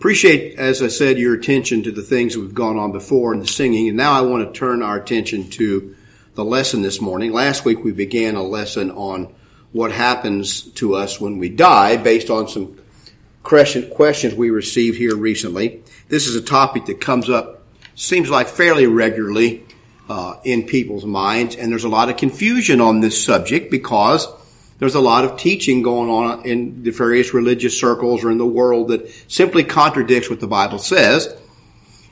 Appreciate, as I said, your attention to the things we've gone on before in the singing. And now I want to turn our attention to the lesson this morning. Last week we began a lesson on what happens to us when we die based on some questions we received here recently. This is a topic that comes up, seems like fairly regularly uh, in people's minds, and there's a lot of confusion on this subject because there's a lot of teaching going on in the various religious circles or in the world that simply contradicts what the Bible says.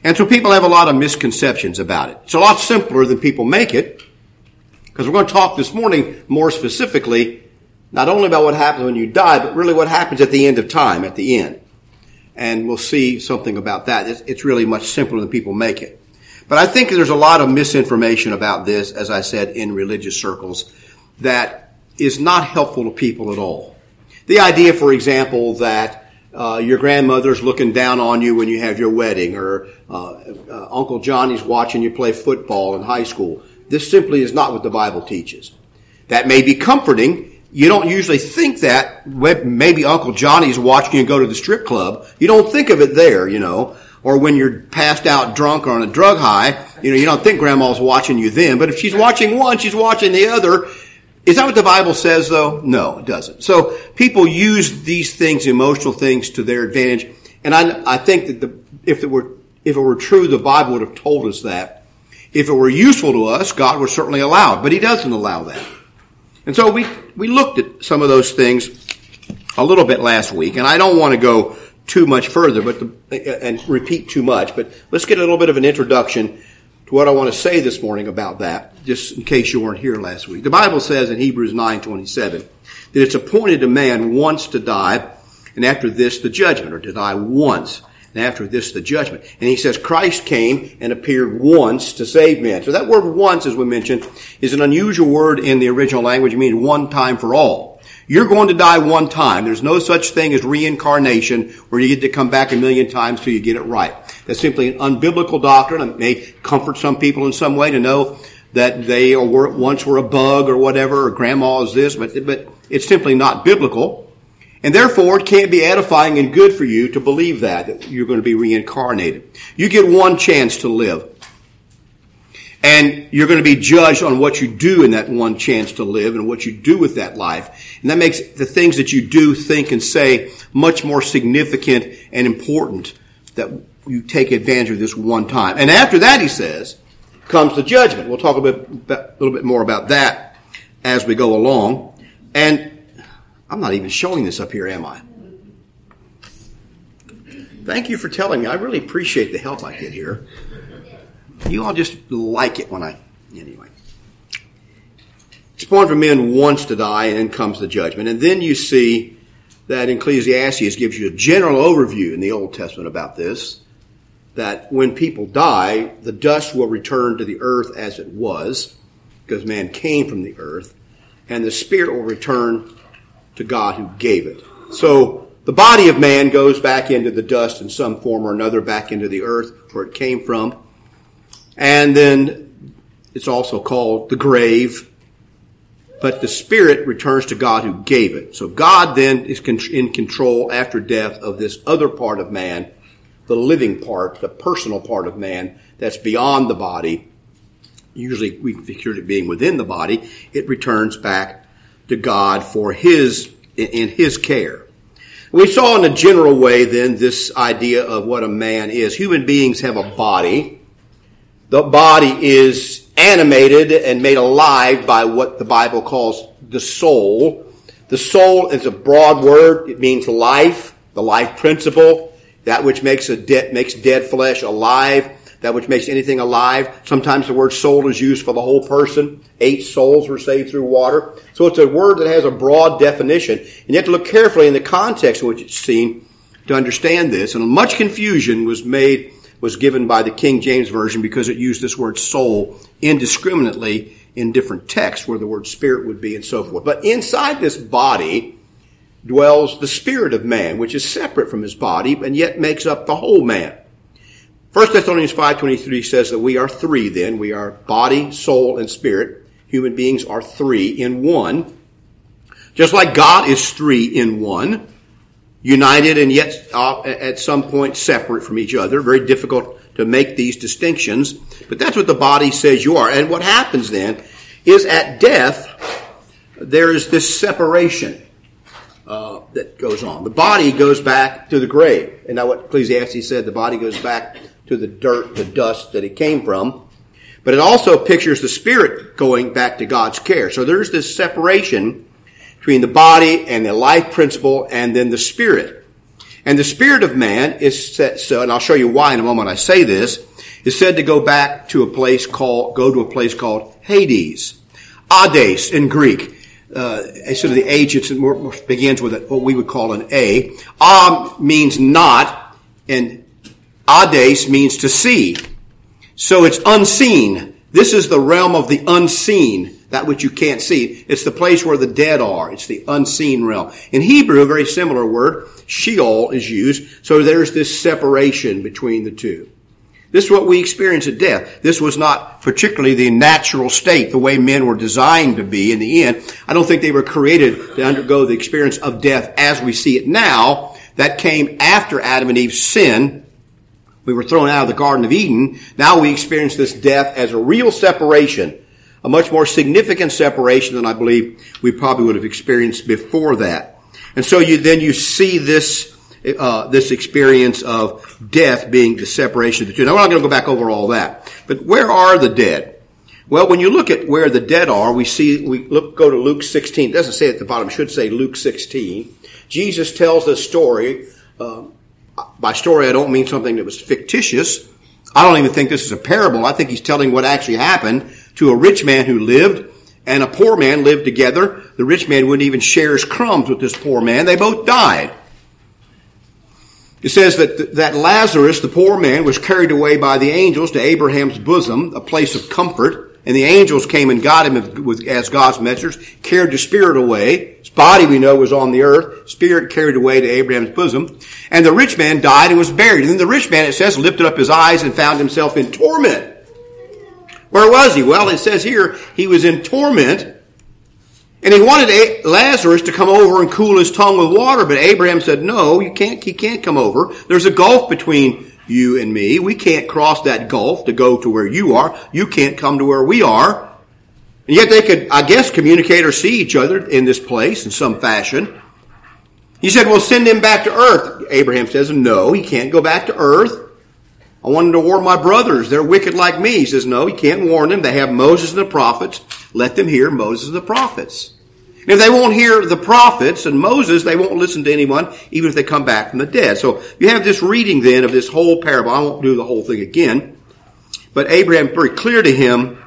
And so people have a lot of misconceptions about it. It's a lot simpler than people make it because we're going to talk this morning more specifically not only about what happens when you die, but really what happens at the end of time, at the end. And we'll see something about that. It's, it's really much simpler than people make it. But I think there's a lot of misinformation about this, as I said, in religious circles that is not helpful to people at all. The idea, for example, that uh, your grandmother's looking down on you when you have your wedding, or uh, uh, Uncle Johnny's watching you play football in high school. This simply is not what the Bible teaches. That may be comforting. You don't usually think that. Maybe Uncle Johnny's watching you go to the strip club. You don't think of it there, you know. Or when you're passed out drunk or on a drug high, you know, you don't think grandma's watching you then. But if she's watching one, she's watching the other, is that what the Bible says though? No, it doesn't. So people use these things, emotional things, to their advantage. And I, I think that the, if it were, if it were true, the Bible would have told us that. If it were useful to us, God would certainly allow it, but He doesn't allow that. And so we, we looked at some of those things a little bit last week, and I don't want to go too much further, but the, and repeat too much, but let's get a little bit of an introduction to what I want to say this morning about that, just in case you weren't here last week. The Bible says in Hebrews 9:27 that it's appointed a man once to die, and after this the judgment, or to die once, and after this the judgment. And he says Christ came and appeared once to save men. So that word once, as we mentioned, is an unusual word in the original language. It means one time for all. You're going to die one time. There's no such thing as reincarnation where you get to come back a million times till you get it right. That's simply an unbiblical doctrine. It may comfort some people in some way to know that they were, once were a bug or whatever, or grandma is this, but, but it's simply not biblical. And therefore, it can't be edifying and good for you to believe that, that you're going to be reincarnated. You get one chance to live. And you're going to be judged on what you do in that one chance to live and what you do with that life. And that makes the things that you do, think, and say much more significant and important that you take advantage of this one time. And after that, he says, comes the judgment. We'll talk a, bit, a little bit more about that as we go along. And I'm not even showing this up here, am I? Thank you for telling me. I really appreciate the help I get here. You all just like it when I, anyway. It's appointed for men once to die, and then comes the judgment. And then you see that Ecclesiastes gives you a general overview in the Old Testament about this, that when people die, the dust will return to the earth as it was, because man came from the earth, and the spirit will return to God who gave it. So the body of man goes back into the dust in some form or another, back into the earth where it came from. And then it's also called the grave. But the spirit returns to God who gave it. So God then is in control after death of this other part of man, the living part, the personal part of man that's beyond the body. Usually we picture it being within the body. It returns back to God for his, in his care. We saw in a general way then this idea of what a man is. Human beings have a body the body is animated and made alive by what the Bible calls the soul. The soul is a broad word. It means life, the life principle, that which makes a dead, makes dead flesh alive, that which makes anything alive. Sometimes the word soul is used for the whole person. Eight souls were saved through water. So it's a word that has a broad definition. And you have to look carefully in the context in which it's seen to understand this. And much confusion was made was given by the King James Version because it used this word soul indiscriminately in different texts where the word spirit would be and so forth. But inside this body dwells the spirit of man, which is separate from his body and yet makes up the whole man. 1 Thessalonians 5.23 says that we are three then. We are body, soul, and spirit. Human beings are three in one. Just like God is three in one, united and yet uh, at some point separate from each other. Very difficult to make these distinctions, but that's what the body says you are. And what happens then is at death, there is this separation uh, that goes on. The body goes back to the grave. And now what Ecclesiastes said, the body goes back to the dirt, the dust that it came from. But it also pictures the spirit going back to God's care. So there's this separation between the body and the life principle and then the spirit. And the spirit of man is set so, and I'll show you why in a moment I say this, is said to go back to a place called, go to a place called Hades. Hades in Greek. Uh, sort of the H, it begins with what we would call an A. Am means not, and Hades means to see. So it's unseen. This is the realm of the unseen that which you can't see. It's the place where the dead are. It's the unseen realm. In Hebrew, a very similar word, Sheol, is used. So there's this separation between the two. This is what we experience at death. This was not particularly the natural state, the way men were designed to be in the end. I don't think they were created to undergo the experience of death as we see it now. That came after Adam and Eve's sin. We were thrown out of the Garden of Eden. Now we experience this death as a real separation a much more significant separation than I believe we probably would have experienced before that. And so you then you see this uh, this experience of death being the separation of the two. Now, we're not going to go back over all that, but where are the dead? Well, when you look at where the dead are, we see we look go to Luke 16. It doesn't say at the bottom; it should say Luke 16. Jesus tells this story. Uh, by story, I don't mean something that was fictitious. I don't even think this is a parable. I think he's telling what actually happened to a rich man who lived and a poor man lived together. The rich man wouldn't even share his crumbs with this poor man. They both died. It says that, that Lazarus, the poor man, was carried away by the angels to Abraham's bosom, a place of comfort. And the angels came and got him with, as God's messengers, carried the spirit away. His body, we know, was on the earth. Spirit carried away to Abraham's bosom. And the rich man died and was buried. And then the rich man, it says, lifted up his eyes and found himself in torment. Where was he? Well, it says here he was in torment. And he wanted Lazarus to come over and cool his tongue with water, but Abraham said, no, you can't, he can't come over. There's a gulf between you and me. We can't cross that gulf to go to where you are. You can't come to where we are. And yet they could, I guess, communicate or see each other in this place in some fashion. He said, well, send him back to earth. Abraham says, no, he can't go back to earth. I wanted to warn my brothers. They're wicked like me. He says, no, you can't warn them. They have Moses and the prophets. Let them hear Moses and the prophets. And if they won't hear the prophets and Moses, they won't listen to anyone, even if they come back from the dead. So you have this reading then of this whole parable. I won't do the whole thing again. But Abraham very clear to him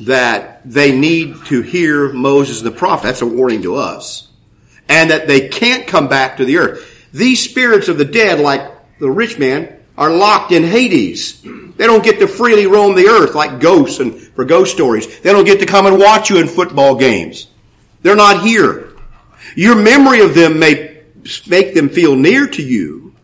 that they need to hear Moses and the prophet. That's a warning to us. And that they can't come back to the earth. These spirits of the dead, like the rich man, are locked in Hades. They don't get to freely roam the earth like ghosts and for ghost stories. They don't get to come and watch you in football games. They're not here. Your memory of them may make them feel near to you.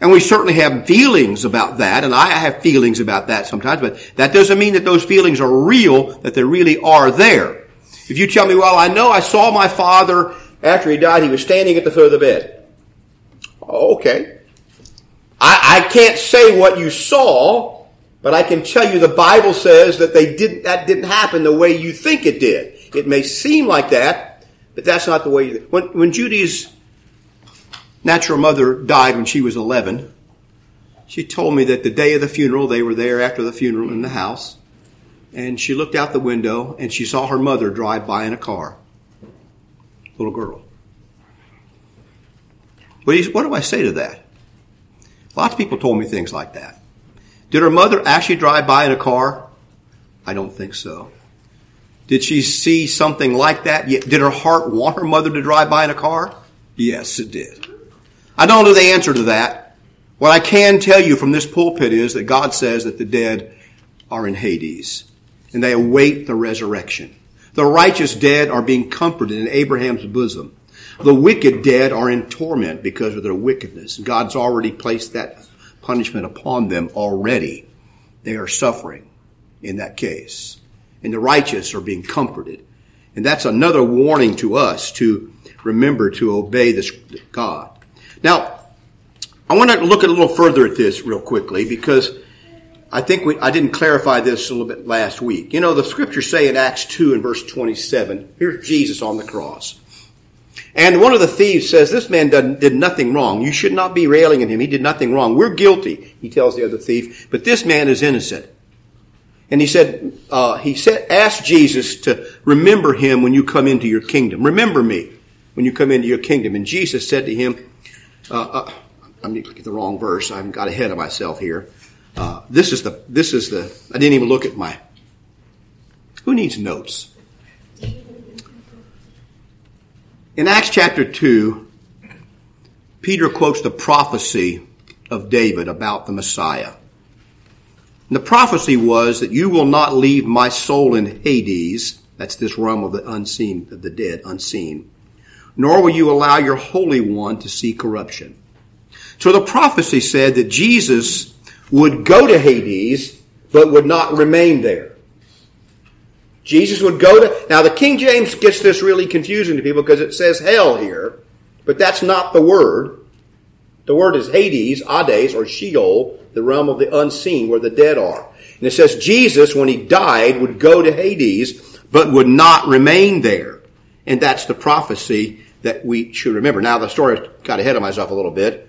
And we certainly have feelings about that, and I have feelings about that sometimes, but that doesn't mean that those feelings are real, that they really are there. If you tell me, well, I know I saw my father after he died, he was standing at the foot of the bed. Oh, okay. I, I can't say what you saw, but I can tell you the Bible says that they didn't, that didn't happen the way you think it did. It may seem like that, but that's not the way when, when Judy's natural mother died when she was 11, she told me that the day of the funeral, they were there after the funeral in the house, and she looked out the window and she saw her mother drive by in a car. Little girl. What do I say to that? Lots of people told me things like that. Did her mother actually drive by in a car? I don't think so. Did she see something like that? Did her heart want her mother to drive by in a car? Yes, it did. I don't know the answer to that. What I can tell you from this pulpit is that God says that the dead are in Hades and they await the resurrection. The righteous dead are being comforted in Abraham's bosom. The wicked dead are in torment because of their wickedness. God's already placed that punishment upon them already. They are suffering in that case. And the righteous are being comforted. And that's another warning to us to remember to obey this God. Now, I want to look a little further at this real quickly because I think we, I didn't clarify this a little bit last week. You know, the scriptures say in Acts 2 and verse 27, here's Jesus on the cross. And one of the thieves says, this man did, did nothing wrong. You should not be railing at him. He did nothing wrong. We're guilty, he tells the other thief, but this man is innocent. And he said, uh, he said, ask Jesus to remember him when you come into your kingdom. Remember me when you come into your kingdom. And Jesus said to him, uh, uh, I'm looking at the wrong verse. I've got ahead of myself here. Uh, this is the, this is the, I didn't even look at my, who needs notes? In Acts chapter 2, Peter quotes the prophecy of David about the Messiah. The prophecy was that you will not leave my soul in Hades, that's this realm of the unseen, of the dead, unseen, nor will you allow your Holy One to see corruption. So the prophecy said that Jesus would go to Hades, but would not remain there. Jesus would go to, now the King James gets this really confusing to people because it says hell here, but that's not the word. The word is Hades, Hades, or Sheol, the realm of the unseen, where the dead are. And it says Jesus, when he died, would go to Hades, but would not remain there. And that's the prophecy that we should remember. Now the story got ahead of myself a little bit.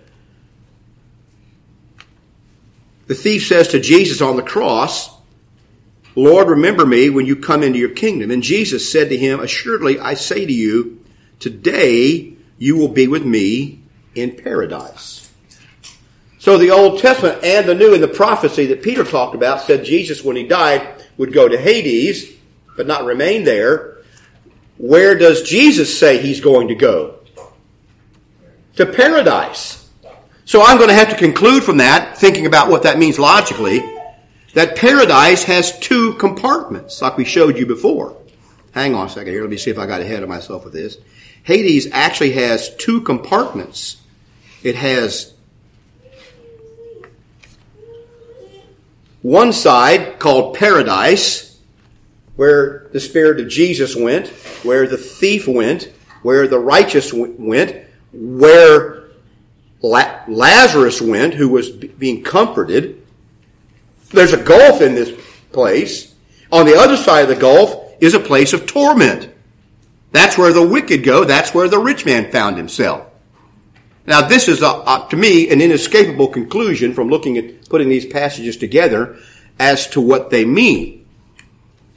The thief says to Jesus on the cross, Lord, remember me when you come into your kingdom. And Jesus said to him, Assuredly, I say to you, today you will be with me in paradise. So the Old Testament and the New and the prophecy that Peter talked about said Jesus, when he died, would go to Hades, but not remain there. Where does Jesus say he's going to go? To paradise. So I'm going to have to conclude from that, thinking about what that means logically, that paradise has two compartments, like we showed you before. Hang on a second here. Let me see if I got ahead of myself with this. Hades actually has two compartments. It has one side called paradise, where the spirit of Jesus went, where the thief went, where the righteous went, where Lazarus went, who was being comforted, there's a gulf in this place. On the other side of the gulf is a place of torment. That's where the wicked go. That's where the rich man found himself. Now, this is, a, a, to me, an inescapable conclusion from looking at putting these passages together as to what they mean.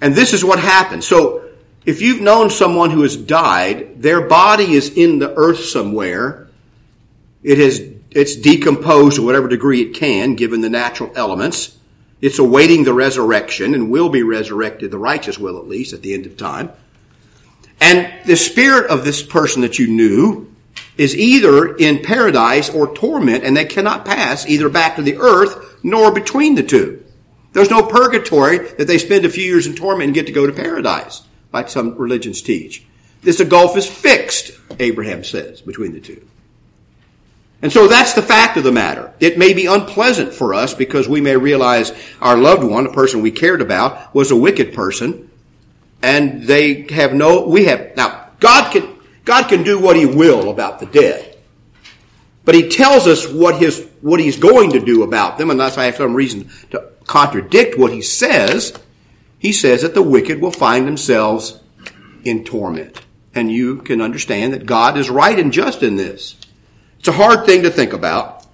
And this is what happens. So, if you've known someone who has died, their body is in the earth somewhere. It has, it's decomposed to whatever degree it can, given the natural elements. It's awaiting the resurrection and will be resurrected, the righteous will at least, at the end of time. And the spirit of this person that you knew is either in paradise or torment, and they cannot pass either back to the earth nor between the two. There's no purgatory that they spend a few years in torment and get to go to paradise, like some religions teach. This gulf is fixed, Abraham says, between the two. And so that's the fact of the matter. It may be unpleasant for us because we may realize our loved one, a person we cared about, was a wicked person, and they have no, we have, now, God can, God can do what He will about the dead. But He tells us what His, what He's going to do about them, unless I have some reason to contradict what He says. He says that the wicked will find themselves in torment. And you can understand that God is right and just in this. It's a hard thing to think about.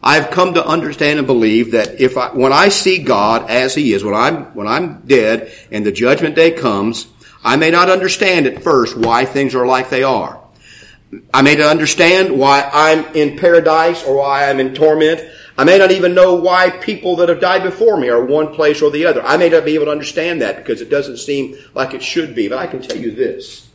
I've come to understand and believe that if I, when I see God as He is, when I'm, when I'm dead and the judgment day comes, I may not understand at first why things are like they are. I may not understand why I'm in paradise or why I'm in torment. I may not even know why people that have died before me are one place or the other. I may not be able to understand that because it doesn't seem like it should be. But I can tell you this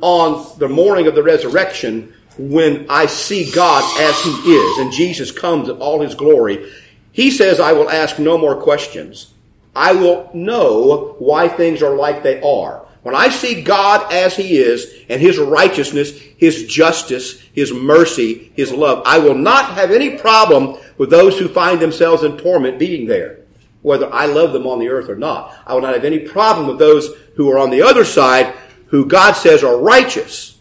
on the morning of the resurrection when I see God as He is and Jesus comes in all His glory. He says, I will ask no more questions. I will know why things are like they are. When I see God as He is and His righteousness, His justice, His mercy, His love, I will not have any problem with those who find themselves in torment being there, whether I love them on the earth or not. I will not have any problem with those who are on the other side who God says are righteous.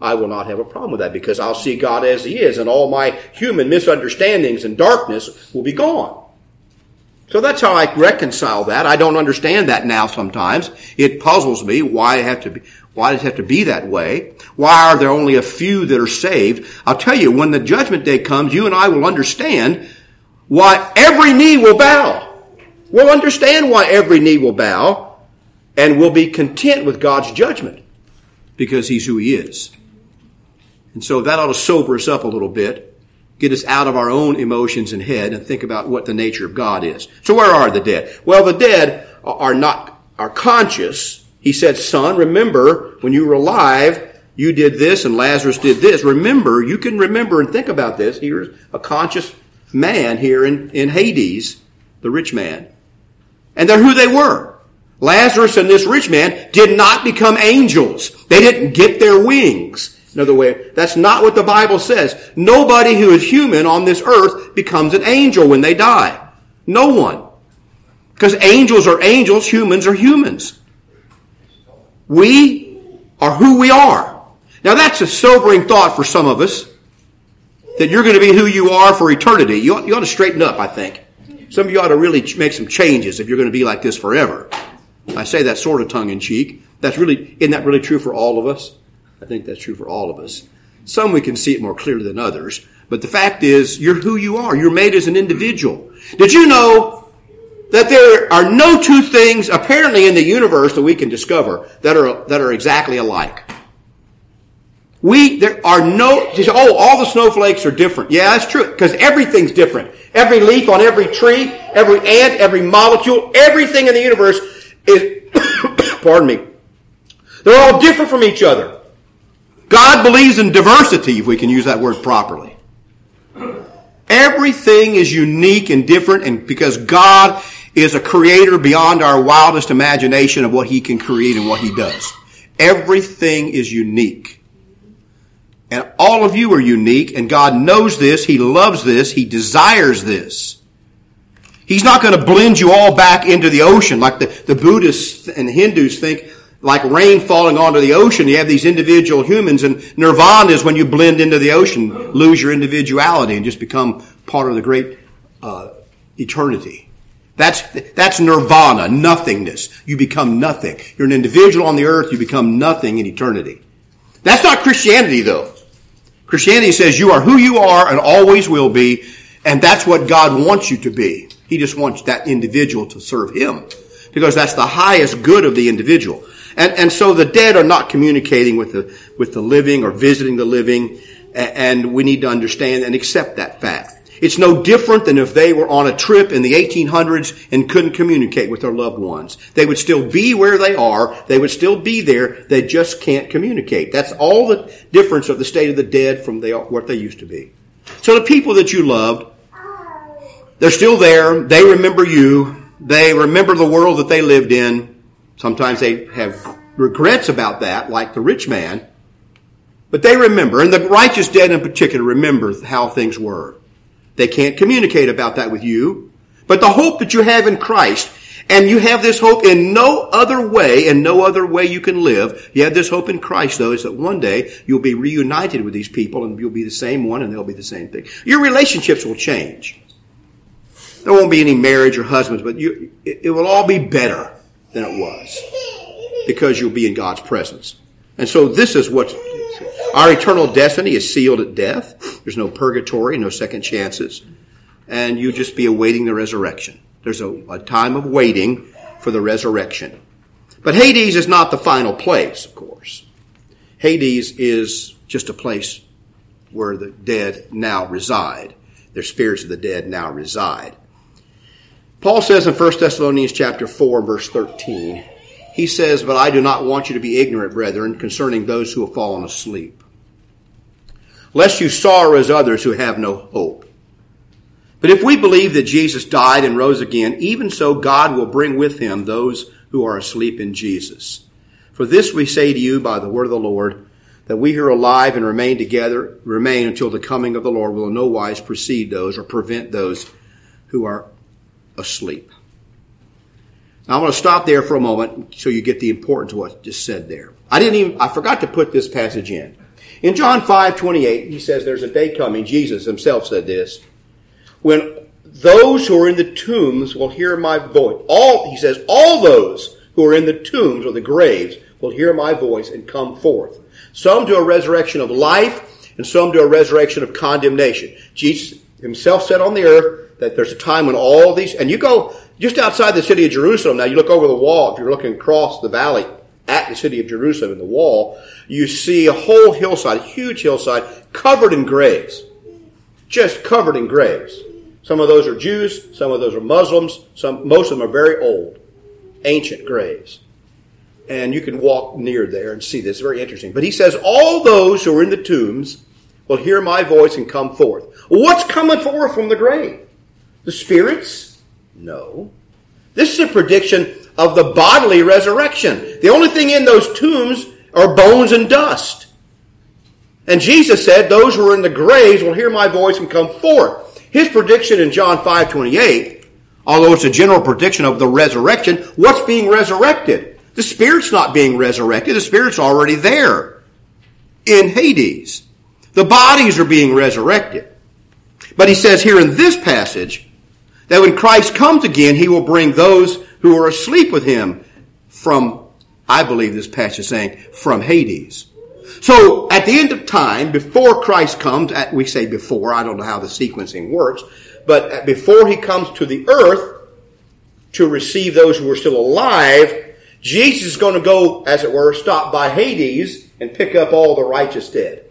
I will not have a problem with that because I'll see God as He is and all my human misunderstandings and darkness will be gone. So that's how I reconcile that. I don't understand that now sometimes. It puzzles me why it have to be, why does it have to be that way? Why are there only a few that are saved? I'll tell you, when the judgment day comes, you and I will understand why every knee will bow. We'll understand why every knee will bow and we'll be content with God's judgment because He's who He is. And so that ought to sober us up a little bit get us out of our own emotions and head and think about what the nature of God is. So where are the dead? Well, the dead are not, are conscious. He said, son, remember when you were alive, you did this and Lazarus did this. Remember, you can remember and think about this. Here's a conscious man here in, in Hades, the rich man. And they're who they were. Lazarus and this rich man did not become angels. They didn't get their wings. Another way, that's not what the Bible says. Nobody who is human on this earth becomes an angel when they die. No one. Because angels are angels, humans are humans. We are who we are. Now that's a sobering thought for some of us. That you're going to be who you are for eternity. You ought, you ought to straighten up, I think. Some of you ought to really make some changes if you're going to be like this forever. I say that sort of tongue in cheek. That's really, isn't that really true for all of us? I think that's true for all of us. Some we can see it more clearly than others. But the fact is, you're who you are. You're made as an individual. Did you know that there are no two things apparently in the universe that we can discover that are, that are exactly alike? We, there are no, oh, all the snowflakes are different. Yeah, that's true, because everything's different. Every leaf on every tree, every ant, every molecule, everything in the universe is, pardon me, they're all different from each other. God believes in diversity, if we can use that word properly. Everything is unique and different, and because God is a creator beyond our wildest imagination of what He can create and what He does. Everything is unique. And all of you are unique, and God knows this, He loves this, He desires this. He's not going to blend you all back into the ocean like the, the Buddhists and Hindus think like rain falling onto the ocean. You have these individual humans, and nirvana is when you blend into the ocean, lose your individuality, and just become part of the great uh, eternity. That's that's nirvana, nothingness. You become nothing. You're an individual on the earth. You become nothing in eternity. That's not Christianity, though. Christianity says you are who you are and always will be, and that's what God wants you to be. He just wants that individual to serve Him because that's the highest good of the individual. And, and so the dead are not communicating with the, with the living or visiting the living, and we need to understand and accept that fact. It's no different than if they were on a trip in the 1800s and couldn't communicate with their loved ones. They would still be where they are. They would still be there. They just can't communicate. That's all the difference of the state of the dead from what they used to be. So the people that you loved, they're still there. They remember you. They remember the world that they lived in. Sometimes they have regrets about that, like the rich man. But they remember, and the righteous dead in particular remember how things were. They can't communicate about that with you. But the hope that you have in Christ, and you have this hope in no other way, and no other way you can live. You have this hope in Christ, though, is that one day you'll be reunited with these people, and you'll be the same one, and they'll be the same thing. Your relationships will change. There won't be any marriage or husbands, but you, it, it will all be better than it was because you'll be in God's presence. And so this is what our eternal destiny is sealed at death. There's no purgatory, no second chances. And you just be awaiting the resurrection. There's a, a time of waiting for the resurrection. But Hades is not the final place, of course. Hades is just a place where the dead now reside. Their spirits of the dead now reside. Paul says in 1 Thessalonians chapter 4 verse 13, he says, But I do not want you to be ignorant, brethren, concerning those who have fallen asleep, lest you sorrow as others who have no hope. But if we believe that Jesus died and rose again, even so God will bring with him those who are asleep in Jesus. For this we say to you by the word of the Lord, that we who are alive and remain together remain until the coming of the Lord will in no wise precede those or prevent those who are asleep. Now I'm going to stop there for a moment so you get the importance of what just said there. I didn't even, I forgot to put this passage in. In John 5 28, he says there's a day coming, Jesus himself said this, when those who are in the tombs will hear my voice. All, he says, all those who are in the tombs or the graves will hear my voice and come forth. Some to a resurrection of life, and some to a resurrection of condemnation. Jesus himself said on the earth that there's a time when all these, and you go just outside the city of Jerusalem, now you look over the wall, if you're looking across the valley at the city of Jerusalem in the wall, you see a whole hillside, a huge hillside, covered in graves. Just covered in graves. Some of those are Jews, some of those are Muslims, some, most of them are very old, ancient graves. And you can walk near there and see this. It's very interesting. But he says, all those who are in the tombs will hear my voice and come forth. What's coming forth from the grave? The spirits? No. This is a prediction of the bodily resurrection. The only thing in those tombs are bones and dust. And Jesus said, those who are in the graves will hear my voice and come forth. His prediction in John 5 28, although it's a general prediction of the resurrection, what's being resurrected? The Spirit's not being resurrected. The Spirit's already there in Hades. The bodies are being resurrected. But he says here in this passage that when Christ comes again, he will bring those who are asleep with him from, I believe this passage is saying, from Hades. So at the end of time, before Christ comes, at, we say before, I don't know how the sequencing works, but before he comes to the earth to receive those who are still alive, Jesus is going to go, as it were, stop by Hades and pick up all the righteous dead.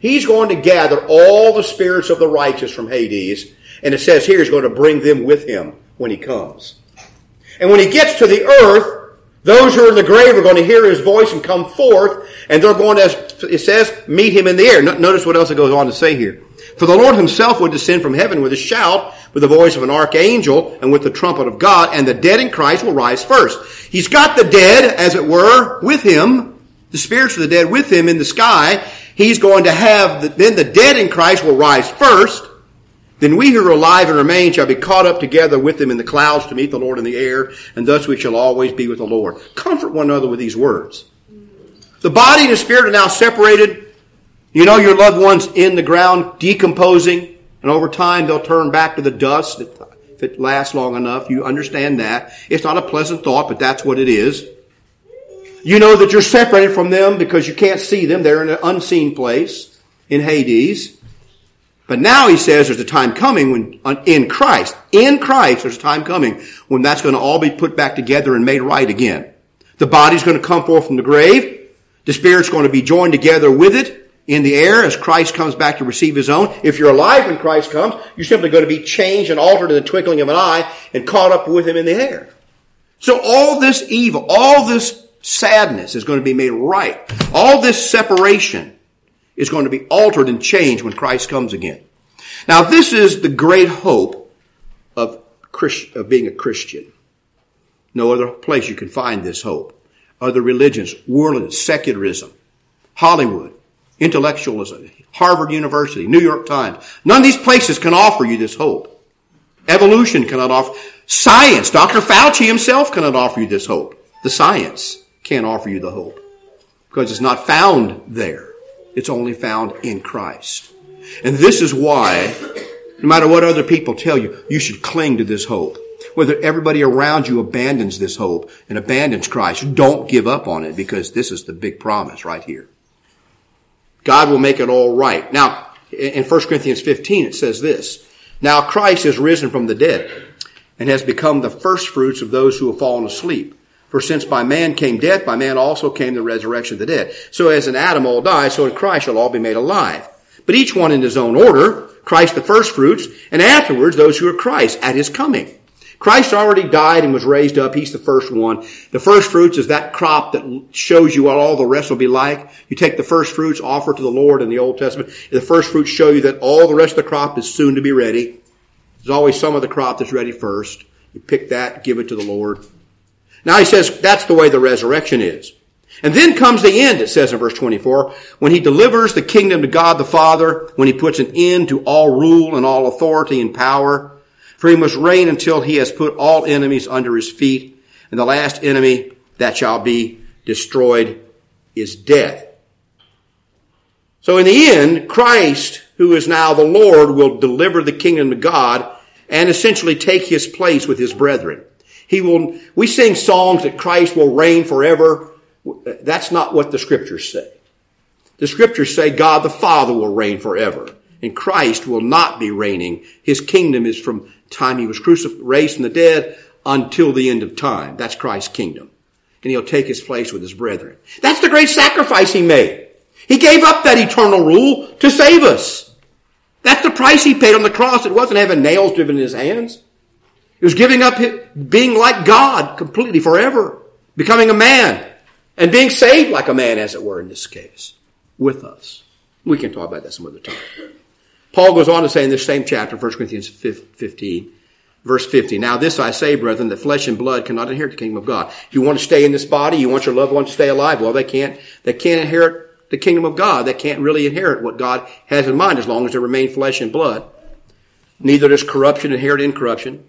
He's going to gather all the spirits of the righteous from Hades, and it says here he's going to bring them with him when he comes. And when he gets to the earth, those who are in the grave are going to hear his voice and come forth, and they're going to, it says, meet him in the air. Notice what else it goes on to say here. For the Lord himself would descend from heaven with a shout, with the voice of an archangel, and with the trumpet of God, and the dead in Christ will rise first. He's got the dead, as it were, with him, the spirits of the dead with him in the sky. He's going to have, the, then the dead in Christ will rise first, then we who are alive and remain shall be caught up together with them in the clouds to meet the Lord in the air, and thus we shall always be with the Lord. Comfort one another with these words. The body and the spirit are now separated. You know your loved ones in the ground decomposing, and over time they'll turn back to the dust if it lasts long enough. You understand that. It's not a pleasant thought, but that's what it is. You know that you're separated from them because you can't see them. They're in an unseen place in Hades. But now he says there's a time coming when, in Christ, in Christ, there's a time coming when that's going to all be put back together and made right again. The body's going to come forth from the grave. The spirit's going to be joined together with it in the air as Christ comes back to receive his own. If you're alive when Christ comes, you're simply going to be changed and altered in the twinkling of an eye and caught up with him in the air. So all this evil, all this sadness is going to be made right. All this separation is going to be altered and changed when Christ comes again. Now, this is the great hope of, Christ, of being a Christian. No other place you can find this hope. Other religions, worldliness, secularism, Hollywood, intellectualism, Harvard University, New York Times. None of these places can offer you this hope. Evolution cannot offer. Science, Dr. Fauci himself cannot offer you this hope. The science can't offer you the hope because it's not found there. It's only found in Christ. And this is why, no matter what other people tell you, you should cling to this hope. Whether everybody around you abandons this hope and abandons Christ, don't give up on it because this is the big promise right here. God will make it all right. Now, in 1 Corinthians 15, it says this. Now Christ is risen from the dead and has become the first fruits of those who have fallen asleep. For since by man came death, by man also came the resurrection of the dead. So as in Adam all die, so in Christ shall all be made alive. But each one in his own order, Christ the first fruits, and afterwards those who are Christ at his coming. Christ already died and was raised up. He's the first one. The first fruits is that crop that shows you what all the rest will be like. You take the first fruits, offer to the Lord in the Old Testament. The first fruits show you that all the rest of the crop is soon to be ready. There's always some of the crop that's ready first. You pick that, give it to the Lord. Now he says that's the way the resurrection is. And then comes the end, it says in verse 24, when he delivers the kingdom to God the Father, when he puts an end to all rule and all authority and power. For he must reign until he has put all enemies under his feet. And the last enemy that shall be destroyed is death. So in the end, Christ, who is now the Lord, will deliver the kingdom to God and essentially take his place with his brethren. He will, we sing songs that Christ will reign forever. That's not what the scriptures say. The scriptures say God the Father will reign forever and Christ will not be reigning. His kingdom is from time he was crucified, raised from the dead until the end of time. That's Christ's kingdom. And he'll take his place with his brethren. That's the great sacrifice he made. He gave up that eternal rule to save us. That's the price he paid on the cross. It wasn't having nails driven in his hands. It was giving up being like God completely forever, becoming a man, and being saved like a man, as it were, in this case, with us. We can talk about that some other time. Paul goes on to say in this same chapter, 1 Corinthians 15, verse 50, Now this I say, brethren, that flesh and blood cannot inherit the kingdom of God. If You want to stay in this body? You want your loved ones to stay alive? Well, they can't, they can't inherit the kingdom of God. They can't really inherit what God has in mind as long as they remain flesh and blood. Neither does corruption inherit incorruption.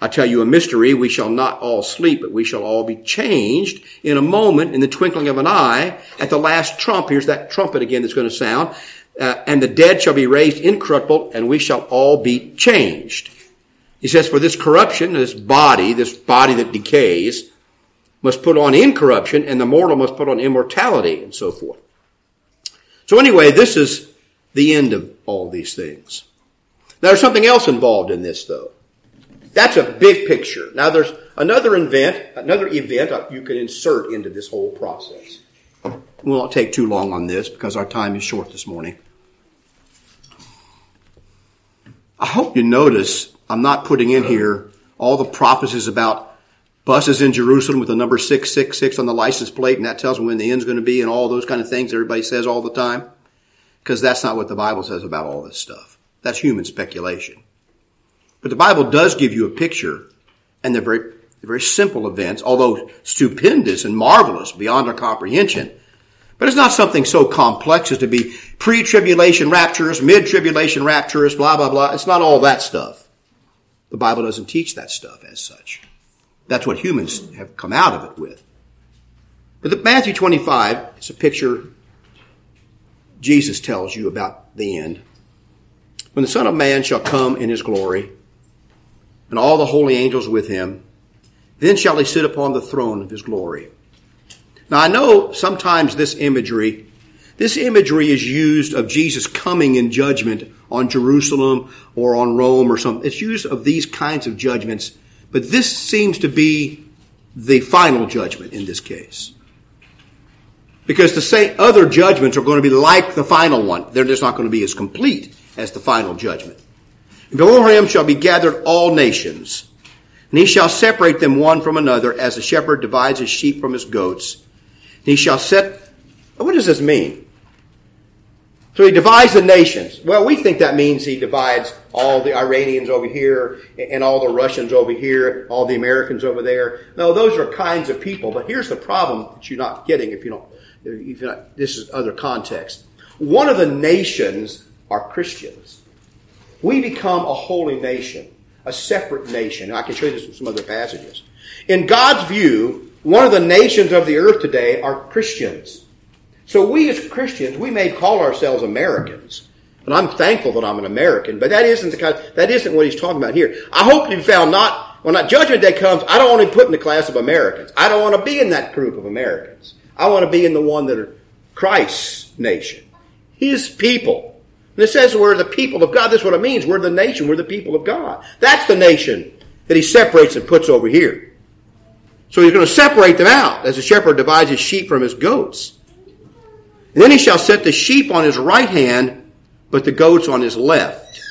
I tell you a mystery, we shall not all sleep, but we shall all be changed in a moment, in the twinkling of an eye, at the last trump. Here's that trumpet again that's going to sound. Uh, and the dead shall be raised incorruptible, and we shall all be changed. He says, for this corruption, this body, this body that decays, must put on incorruption, and the mortal must put on immortality, and so forth. So anyway, this is the end of all these things. Now there's something else involved in this, though. That's a big picture. Now there's another event, another event you can insert into this whole process. We'll not take too long on this because our time is short this morning. I hope you notice I'm not putting in here all the prophecies about buses in Jerusalem with the number 666 on the license plate and that tells me when the end's going to be and all those kind of things everybody says all the time. Because that's not what the Bible says about all this stuff. That's human speculation. But the Bible does give you a picture, and they're very, they're very simple events, although stupendous and marvelous beyond our comprehension. But it's not something so complex as to be pre-tribulation rapturous, mid-tribulation rapturous, blah, blah, blah. It's not all that stuff. The Bible doesn't teach that stuff as such. That's what humans have come out of it with. But the Matthew 25 is a picture Jesus tells you about the end. When the Son of Man shall come in his glory, and all the holy angels with him. Then shall he sit upon the throne of his glory. Now I know sometimes this imagery, this imagery is used of Jesus coming in judgment on Jerusalem or on Rome or something. It's used of these kinds of judgments, but this seems to be the final judgment in this case. Because the same other judgments are going to be like the final one. They're just not going to be as complete as the final judgment. Before him shall be gathered all nations, and he shall separate them one from another, as a shepherd divides his sheep from his goats. And he shall set. What does this mean? So he divides the nations. Well, we think that means he divides all the Iranians over here and all the Russians over here, all the Americans over there. No, those are kinds of people. But here's the problem that you're not getting if you don't. If you're not, this is other context. One of the nations are Christians we become a holy nation, a separate nation. I can show you this in some other passages. In God's view, one of the nations of the earth today are Christians. So we as Christians, we may call ourselves Americans. And I'm thankful that I'm an American, but that isn't the kind, that isn't what he's talking about here. I hope you found not, when that judgment day comes, I don't want to be put in the class of Americans. I don't want to be in that group of Americans. I want to be in the one that are Christ's nation. His people. And it says we're the people of God. That's what it means. We're the nation. We're the people of God. That's the nation that he separates and puts over here. So he's going to separate them out as a shepherd divides his sheep from his goats. And then he shall set the sheep on his right hand, but the goats on his left.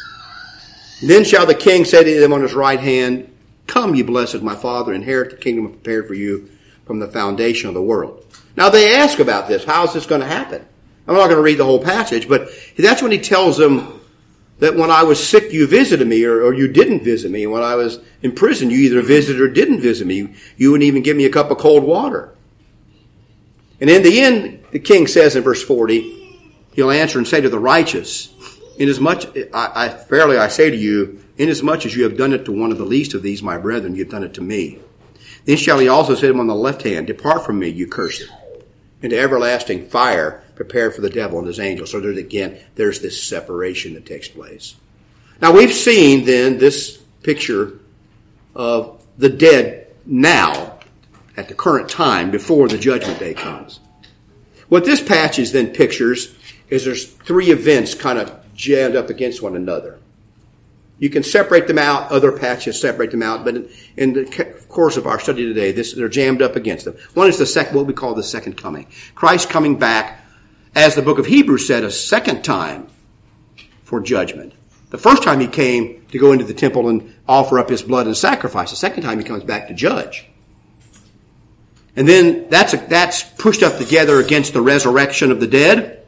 And then shall the king say to them on his right hand, Come, ye blessed my father, inherit the kingdom prepared for you from the foundation of the world. Now they ask about this. How is this going to happen? I'm not going to read the whole passage, but that's when he tells them that when I was sick, you visited me, or, or, you didn't visit me. When I was in prison, you either visited or didn't visit me. You wouldn't even give me a cup of cold water. And in the end, the king says in verse 40, he'll answer and say to the righteous, Inasmuch, I, I fairly I say to you, inasmuch as you have done it to one of the least of these, my brethren, you've done it to me. Then shall he also say to him on the left hand, Depart from me, you cursed, into everlasting fire prepared for the devil and his angels. So there's again, there's this separation that takes place. Now we've seen then this picture of the dead now at the current time before the judgment day comes. What this passage then pictures is there's three events kind of jammed up against one another. You can separate them out, other patches separate them out, but in, in the course of our study today, this, they're jammed up against them. One is the second, what we call the second coming. Christ coming back, as the book of Hebrews said, a second time for judgment. The first time he came to go into the temple and offer up his blood and sacrifice. The second time he comes back to judge. And then that's, a, that's pushed up together against the resurrection of the dead.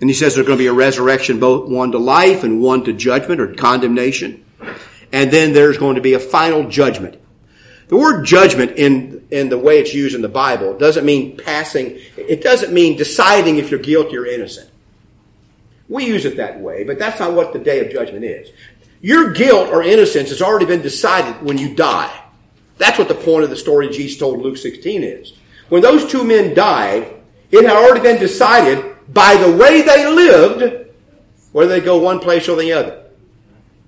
And he says there's going to be a resurrection, both one to life and one to judgment or condemnation. And then there's going to be a final judgment. The word judgment in, in the way it's used in the Bible doesn't mean passing, it doesn't mean deciding if you're guilty or innocent. We use it that way, but that's not what the day of judgment is. Your guilt or innocence has already been decided when you die. That's what the point of the story Jesus told Luke 16 is. When those two men died, it had already been decided by the way they lived whether they go one place or the other.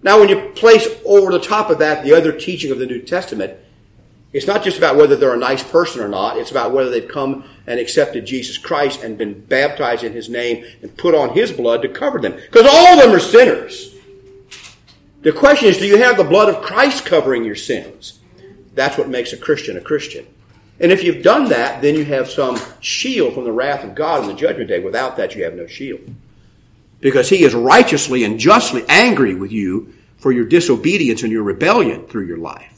Now, when you place over the top of that the other teaching of the New Testament, it's not just about whether they're a nice person or not. It's about whether they've come and accepted Jesus Christ and been baptized in His name and put on His blood to cover them. Because all of them are sinners. The question is, do you have the blood of Christ covering your sins? That's what makes a Christian a Christian. And if you've done that, then you have some shield from the wrath of God in the judgment day. Without that, you have no shield. Because He is righteously and justly angry with you for your disobedience and your rebellion through your life.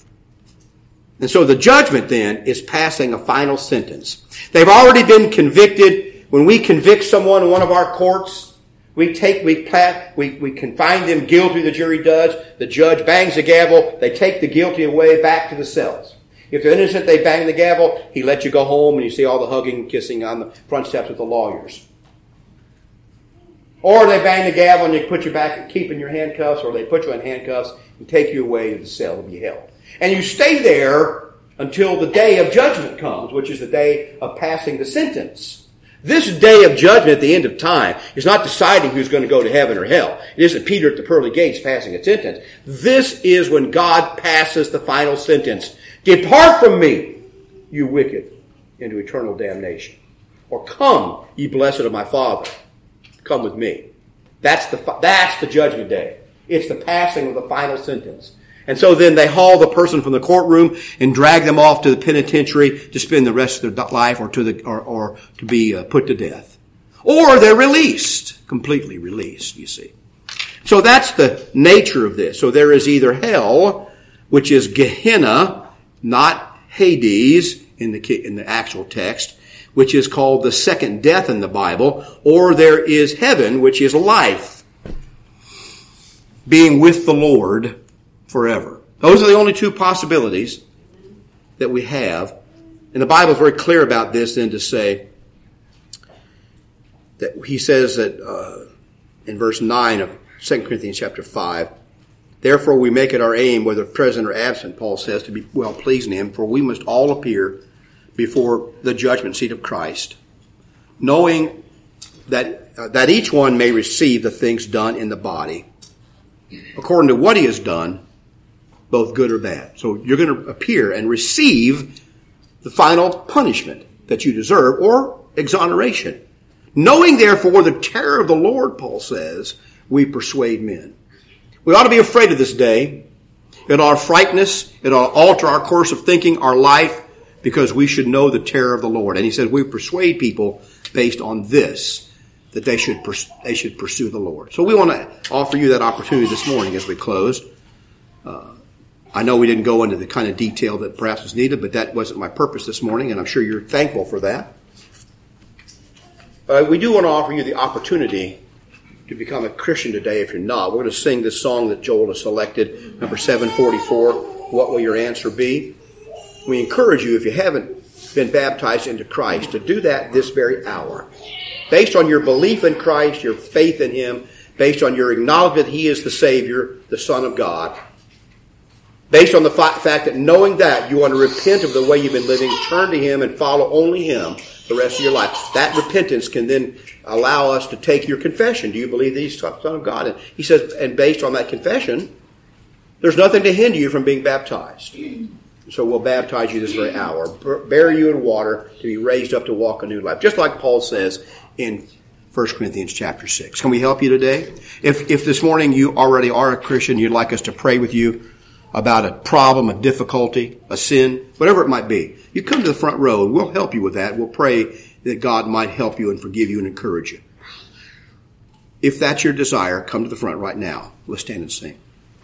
And so the judgment then is passing a final sentence. They've already been convicted. When we convict someone in one of our courts, we take, we, pat, we, we can find them guilty, the jury does. The judge bangs the gavel. They take the guilty away back to the cells. If they're innocent, they bang the gavel. He lets you go home and you see all the hugging and kissing on the front steps with the lawyers. Or they bang the gavel and they put you back, keep in your handcuffs, or they put you in handcuffs and take you away to the cell to be held. And you stay there until the day of judgment comes, which is the day of passing the sentence. This day of judgment at the end of time is not deciding who's going to go to heaven or hell. It isn't Peter at the pearly gates passing a sentence. This is when God passes the final sentence. Depart from me, you wicked, into eternal damnation. Or come, ye blessed of my Father. Come with me. That's the, that's the judgment day. It's the passing of the final sentence. And so then they haul the person from the courtroom and drag them off to the penitentiary to spend the rest of their life or to the, or, or to be uh, put to death. Or they're released, completely released, you see. So that's the nature of this. So there is either hell, which is Gehenna, not Hades in the, in the actual text, which is called the second death in the Bible, or there is heaven, which is life, being with the Lord forever. Those are the only two possibilities that we have. And the Bible is very clear about this then to say that he says that uh, in verse 9 of 2 Corinthians chapter 5, Therefore we make it our aim, whether present or absent, Paul says, to be well pleasing him, for we must all appear before the judgment seat of Christ, knowing that, uh, that each one may receive the things done in the body, according to what he has done, both good or bad. So you're going to appear and receive the final punishment that you deserve or exoneration. Knowing therefore the terror of the Lord, Paul says, we persuade men. We ought to be afraid of this day. It ought to frighten us. It ought to alter our course of thinking, our life, because we should know the terror of the Lord. And he says we persuade people based on this, that they should, they should pursue the Lord. So we want to offer you that opportunity this morning as we close. Uh, I know we didn't go into the kind of detail that perhaps was needed, but that wasn't my purpose this morning, and I'm sure you're thankful for that. Uh, we do want to offer you the opportunity to become a Christian today if you're not. We're going to sing this song that Joel has selected, number 744, What Will Your Answer Be? We encourage you, if you haven't been baptized into Christ, to do that this very hour. Based on your belief in Christ, your faith in Him, based on your acknowledgement that He is the Savior, the Son of God, Based on the fact that knowing that you want to repent of the way you've been living, turn to Him and follow only Him, the rest of your life. That repentance can then allow us to take your confession. Do you believe that he's Son of God? And he says, and based on that confession, there's nothing to hinder you from being baptized. So we'll baptize you this very hour, bury you in water to be raised up to walk a new life. Just like Paul says in 1 Corinthians chapter 6. Can we help you today? If, if this morning you already are a Christian, you'd like us to pray with you about a problem, a difficulty, a sin, whatever it might be, you come to the front row and we'll help you with that. We'll pray that God might help you and forgive you and encourage you. If that's your desire, come to the front right now. Let's stand and sing.